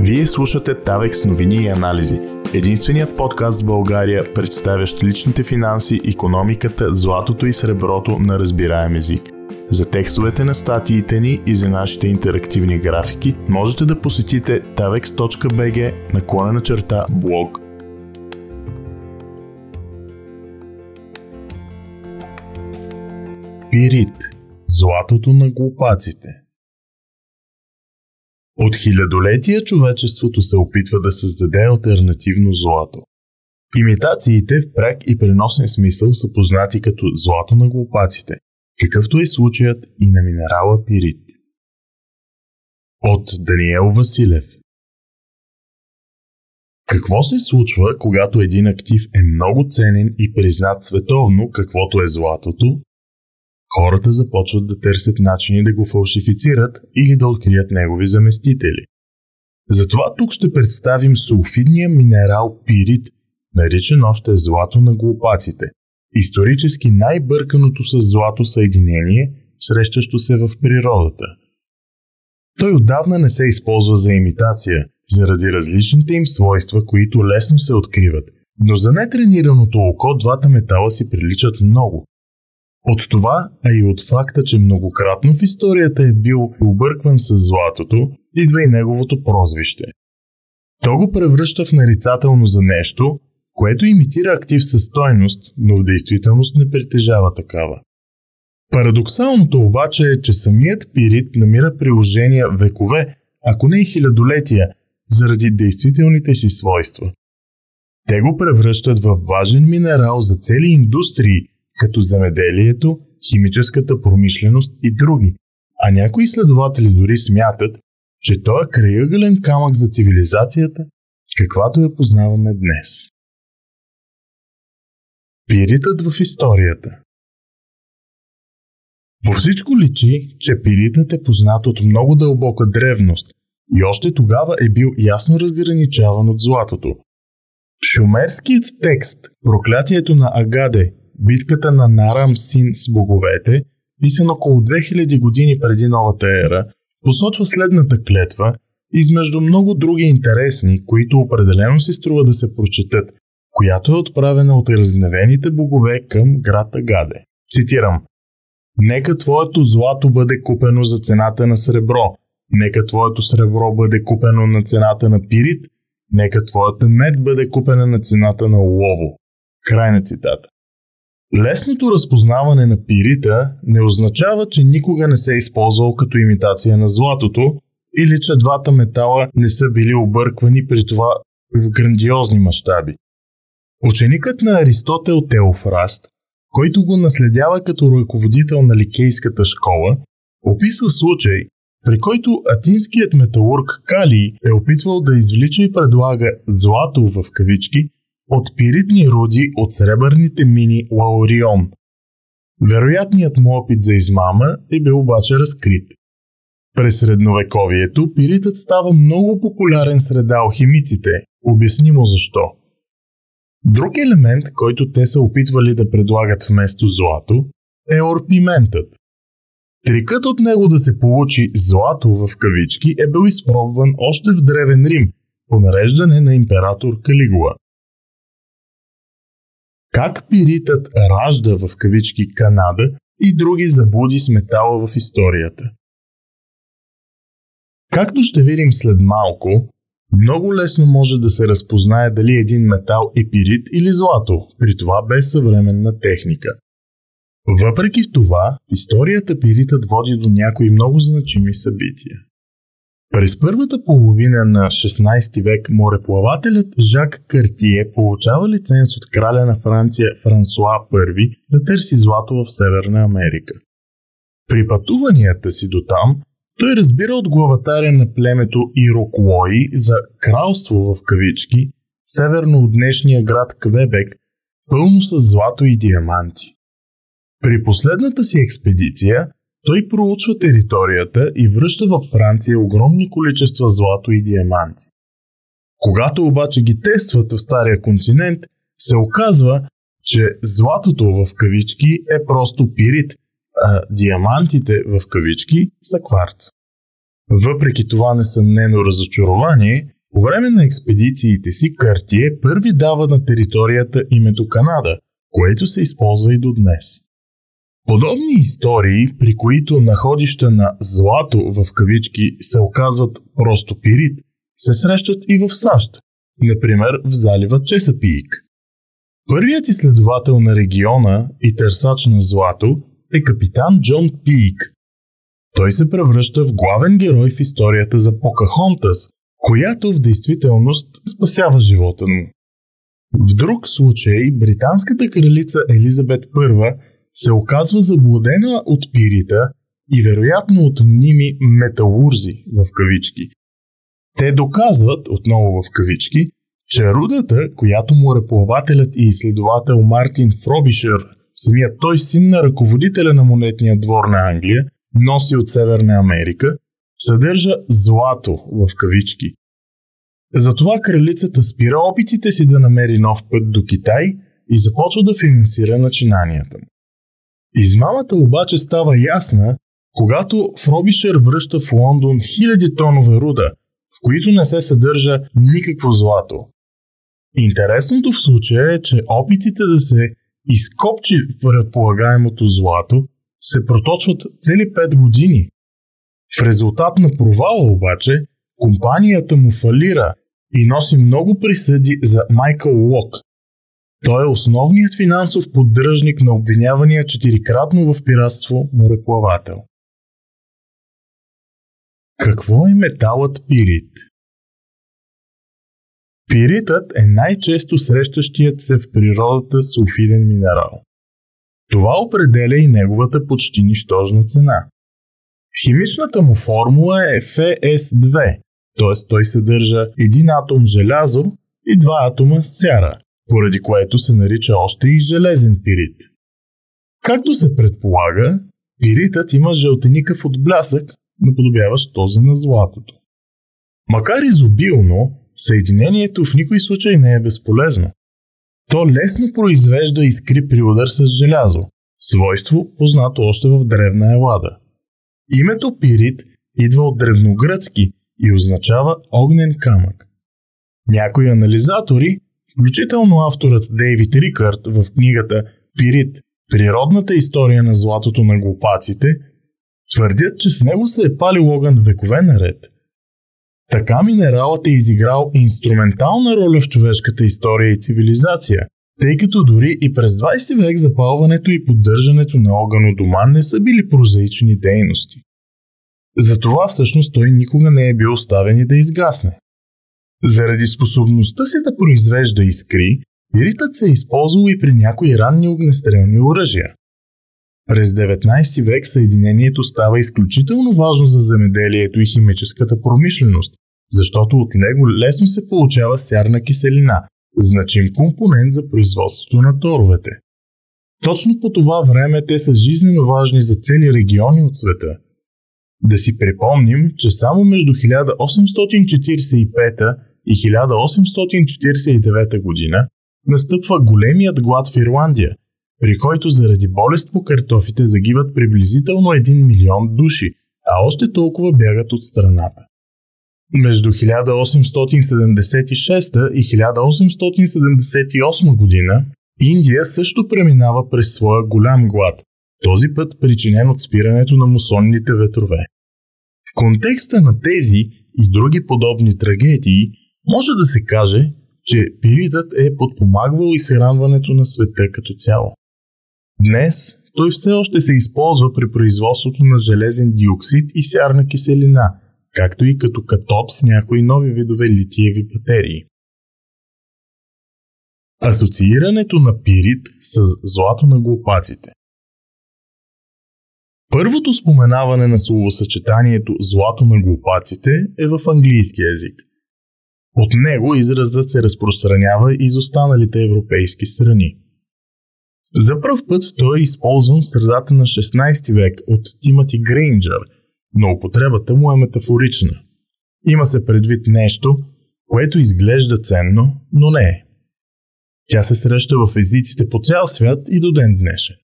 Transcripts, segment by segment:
Вие слушате Тавекс новини и анализи. Единственият подкаст в България, представящ личните финанси, економиката, златото и среброто на разбираем език. За текстовете на статиите ни и за нашите интерактивни графики можете да посетите tavex.bg наклона на черта блог. Пирит. Златото на глупаците. От хилядолетия човечеството се опитва да създаде альтернативно злато. Имитациите в прак и преносен смисъл са познати като злато на глупаците, какъвто е случаят и на минерала пирит. От Даниел Василев Какво се случва, когато един актив е много ценен и признат световно, каквото е златото, хората започват да търсят начини да го фалшифицират или да открият негови заместители. Затова тук ще представим сулфидния минерал пирит, наричан още злато на глупаците, исторически най-бърканото с злато съединение, срещащо се в природата. Той отдавна не се използва за имитация, заради различните им свойства, които лесно се откриват, но за нетренираното око двата метала си приличат много от това, а и от факта, че многократно в историята е бил объркван с златото, идва и неговото прозвище. То го превръща в нарицателно за нещо, което имитира актив със стойност, но в действителност не притежава такава. Парадоксалното обаче е, че самият пирит намира приложения векове, ако не и хилядолетия, заради действителните си свойства. Те го превръщат в важен минерал за цели индустрии – като земеделието, химическата промишленост и други. А някои изследователи дори смятат, че той е краягълен камък за цивилизацията, каквато я познаваме днес. Пиритът в историята По всичко личи, че пиритът е познат от много дълбока древност и още тогава е бил ясно разграничаван от златото. Шумерският текст Проклятието на Агаде битката на Нарам Син с боговете, писан около 2000 години преди новата ера, посочва следната клетва, измежду много други интересни, които определено си струва да се прочетат, която е отправена от разневените богове към град Агаде. Цитирам Нека твоето злато бъде купено за цената на сребро, нека твоето сребро бъде купено на цената на пирит, нека твоята мед бъде купена на цената на лово. Край на цитата. Лесното разпознаване на пирита не означава, че никога не се е използвал като имитация на златото или че двата метала не са били обърквани при това в грандиозни мащаби. Ученикът на Аристотел Теофраст, който го наследява като ръководител на ликейската школа, описва случай, при който атинският металург Калий е опитвал да извлича и предлага злато в кавички от пиритни руди от сребърните мини Лаурион. Вероятният му опит за измама е бил обаче разкрит. През средновековието пиритът става много популярен сред алхимиците. Обяснимо защо. Друг елемент, който те са опитвали да предлагат вместо злато, е орпиментът. Трикът от него да се получи злато в кавички е бил изпробван още в Древен Рим по нареждане на император Калигула. Как пиритът ражда в кавички Канада и други заблуди с метала в историята. Както ще видим след малко, много лесно може да се разпознае дали един метал е пирит или злато, при това без съвременна техника. Въпреки това, историята пиритът води до някои много значими събития. През първата половина на 16 век мореплавателят Жак Картие получава лиценз от краля на Франция Франсуа I да търси злато в Северна Америка. При пътуванията си до там, той разбира от главатаря на племето Ироклои за кралство в кавички, северно от днешния град Квебек, пълно с злато и диаманти. При последната си експедиция той проучва територията и връща във Франция огромни количества злато и диаманти. Когато обаче ги тестват в Стария континент, се оказва, че златото в кавички е просто пирит, а диамантите в кавички са кварц. Въпреки това несъмнено разочарование, по време на експедициите си Картие първи дава на територията името Канада, което се използва и до днес. Подобни истории, при които находища на злато в кавички се оказват просто пирит, се срещат и в САЩ, например в залива Чесапиик. Първият изследовател на региона и търсач на злато е капитан Джон Пиик. Той се превръща в главен герой в историята за Покахонтас, която в действителност спасява живота му. В друг случай британската кралица Елизабет I се оказва заблудена от пирита и вероятно от мними металурзи в кавички. Те доказват, отново в кавички, че рудата, която мореплавателят и изследовател Мартин Фробишер, самият той син на ръководителя на монетния двор на Англия, носи от Северна Америка, съдържа злато в кавички. Затова кралицата спира опитите си да намери нов път до Китай и започва да финансира начинанията му. Измамата обаче става ясна, когато Фробишер връща в Лондон хиляди тонове руда, в които не се съдържа никакво злато. Интересното в случая е, че опитите да се изкопчи предполагаемото злато се проточват цели 5 години. В резултат на провала обаче, компанията му фалира и носи много присъди за Майкъл Лок. Той е основният финансов поддръжник на обвинявания четирикратно в пиратство мореплавател. Какво е металът пирит? Пиритът е най-често срещащият се в природата сулфиден минерал. Това определя и неговата почти нищожна цена. Химичната му формула е FS2, т.е. той съдържа един атом желязо и два атома сяра, поради което се нарича още и железен пирит. Както се предполага, пиритът има жълтеникъв отблясък, наподобяващ този на златото. Макар изобилно, съединението в никой случай не е безполезно. То лесно произвежда искри при удар с желязо, свойство познато още в древна Елада. Името Пирит идва от древногръцки и означава огнен камък. Някои анализатори, включително авторът Дейвид Рикърт в книгата Пирит – природната история на златото на глупаците, твърдят, че с него се е палил огън векове наред. Така минералът е изиграл инструментална роля в човешката история и цивилизация, тъй като дори и през 20 век запалването и поддържането на огън у дома не са били прозаични дейности. Затова всъщност той никога не е бил оставен и да изгасне. Заради способността си да произвежда искри, пиритът се е използвал и при някои ранни огнестрелни оръжия. През 19 век съединението става изключително важно за земеделието и химическата промишленост, защото от него лесно се получава сярна киселина, значим компонент за производството на торовете. Точно по това време те са жизненно важни за цели региони от света – да си припомним, че само между 1845 и 1849 година настъпва големият глад в Ирландия, при който заради болест по картофите загиват приблизително 1 милион души, а още толкова бягат от страната. Между 1876 и 1878 година Индия също преминава през своя голям глад, този път причинен от спирането на мусонните ветрове. В контекста на тези и други подобни трагедии може да се каже, че пиритът е подпомагвал изхранването на света като цяло. Днес той все още се използва при производството на железен диоксид и сярна киселина, както и като катод в някои нови видове литиеви батерии. Асоциирането на пирит с злато на глупаците Първото споменаване на словосъчетанието злато на глупаците е в английски язик. От него изразът се разпространява и за останалите европейски страни. За първ път той е използван в средата на 16 век от Тимати Грейнджър, но употребата му е метафорична. Има се предвид нещо, което изглежда ценно, но не е. Тя се среща в езиците по цял свят и до ден днешен.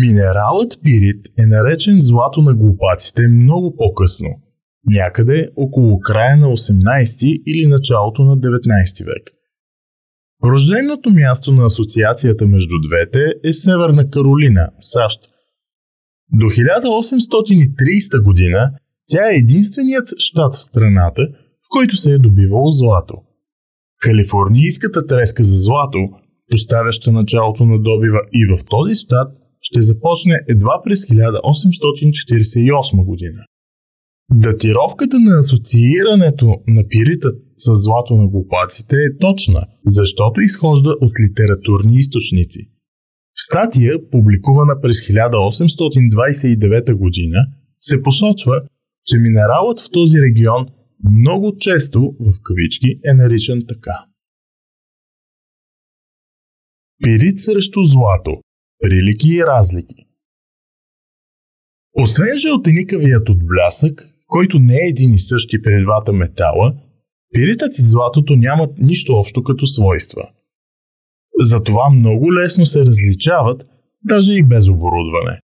Минералът пирит е наречен злато на глупаците много по-късно. Някъде около края на 18 или началото на 19 век. Рожденото място на асоциацията между двете е Северна Каролина, САЩ. До 1830 година тя е единственият щат в страната, в който се е добивало злато. Калифорнийската треска за злато, поставяща началото на добива и в този щат, ще започне едва през 1848 година. Датировката на асоциирането на пиритът с злато на глупаците е точна, защото изхожда от литературни източници. В статия, публикувана през 1829 година, се посочва, че минералът в този регион много често, в кавички, е наричан така. Пирит срещу злато. Прилики и разлики. Освен жълтеникавият от блясък, който не е един и същи при двата метала, пиритът и златото нямат нищо общо като свойства. Затова много лесно се различават, даже и без оборудване.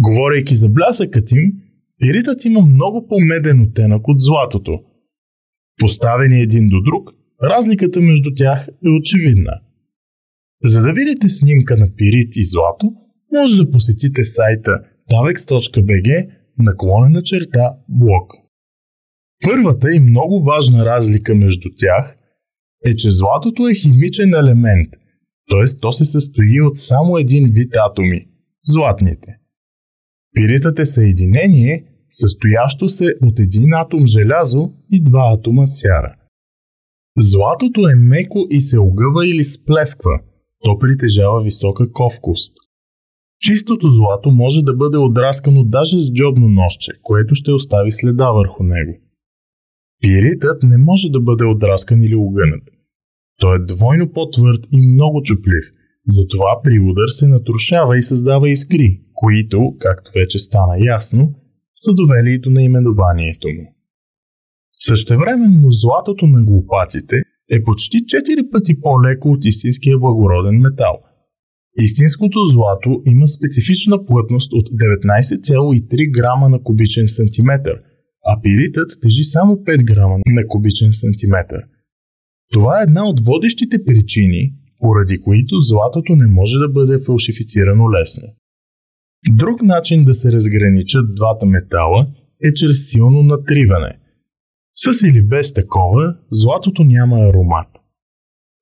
Говорейки за блясъкът им, пиритът има много по-меден оттенък от златото. Поставени един до друг, разликата между тях е очевидна. За да видите снимка на пирит и злато, може да посетите сайта tavex.bg наклонена черта блок. Първата и много важна разлика между тях е, че златото е химичен елемент, т.е. то се състои от само един вид атоми – златните. Пиритът е съединение, състоящо се от един атом желязо и два атома сяра. Златото е меко и се огъва или сплесква. То притежава висока ковкост – Чистото злато може да бъде отраскано даже с джобно нощче, което ще остави следа върху него. Пиритът не може да бъде отраскан или огънат. Той е двойно по-твърд и много чуплив, затова при удар се натрушава и създава искри, които, както вече стана ясно, са довели и до наименованието му. Същевременно златото на глупаците е почти 4 пъти по-леко от истинския благороден метал – Истинското злато има специфична плътност от 19,3 грама на кубичен сантиметър, а пиритът тежи само 5 грама на кубичен сантиметър. Това е една от водещите причини, поради които златото не може да бъде фалшифицирано лесно. Друг начин да се разграничат двата метала е чрез силно натриване. С или без такова, златото няма аромат –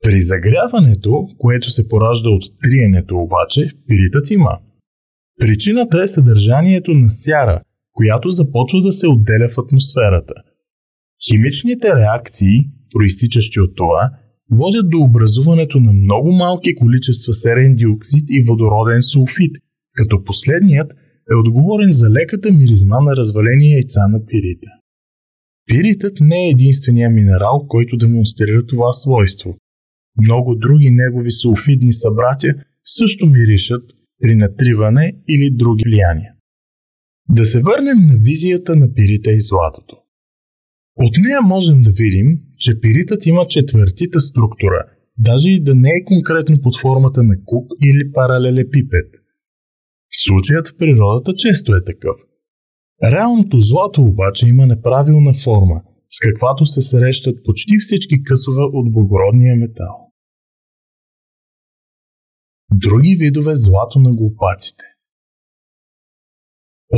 при загряването, което се поражда от триенето обаче, пиритът има. Причината е съдържанието на сяра, която започва да се отделя в атмосферата. Химичните реакции, проистичащи от това, водят до образуването на много малки количества серен диоксид и водороден сулфид, като последният е отговорен за леката миризма на развалени яйца на пирита. Пиритът не е единствения минерал, който демонстрира това свойство. Много други негови сулфидни събратя също миришат при натриване или други влияния. Да се върнем на визията на пирита и златото. От нея можем да видим, че пиритът има четвъртита структура, даже и да не е конкретно под формата на кук или паралелепипед. Случаят в природата често е такъв. Реалното злато обаче има неправилна форма, с каквато се срещат почти всички късове от благородния метал. Други видове злато на глупаците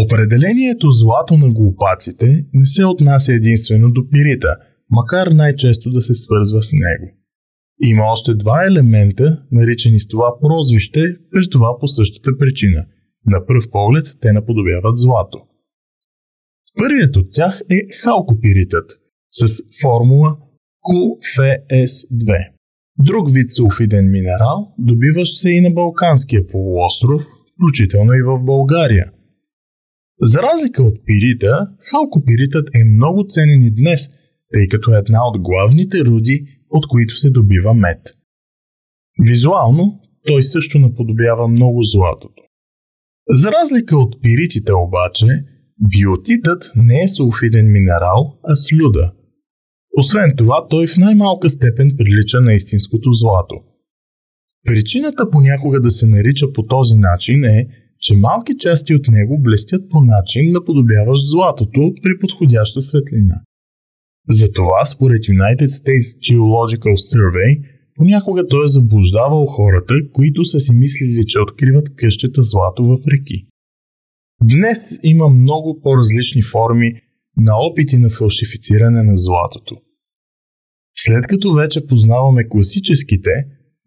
Определението злато на глупаците не се отнася единствено до пирита, макар най-често да се свързва с него. Има още два елемента, наричани с това прозвище, без това по същата причина. На пръв поглед те наподобяват злато. Първият от тях е халкопиритът с формула QFS2. Друг вид сулфиден минерал, добиващ се и на Балканския полуостров, включително и в България. За разлика от пирита, халкопиритът е много ценен и днес, тъй като е една от главните руди, от които се добива мед. Визуално той също наподобява много златото. За разлика от пиритите обаче, биотитът не е сулфиден минерал, а слюда – освен това, той в най-малка степен прилича на истинското злато. Причината понякога да се нарича по този начин е, че малки части от него блестят по начин, наподобяващ златото при подходяща светлина. Затова, според United States Geological Survey, понякога той е заблуждавал хората, които са си мислили, че откриват къщета злато в реки. Днес има много по-различни форми на опити на фалшифициране на златото. След като вече познаваме класическите,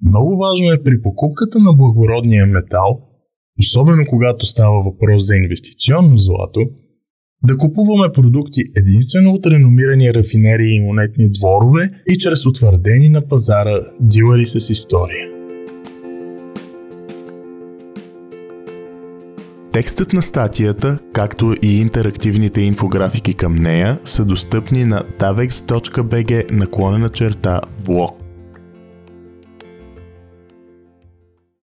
много важно е при покупката на благородния метал, особено когато става въпрос за инвестиционно злато, да купуваме продукти единствено от реномирани рафинерии и монетни дворове и чрез утвърдени на пазара дилъри с история. Текстът на статията, както и интерактивните инфографики към нея са достъпни на davex.bg наклонена черта блог.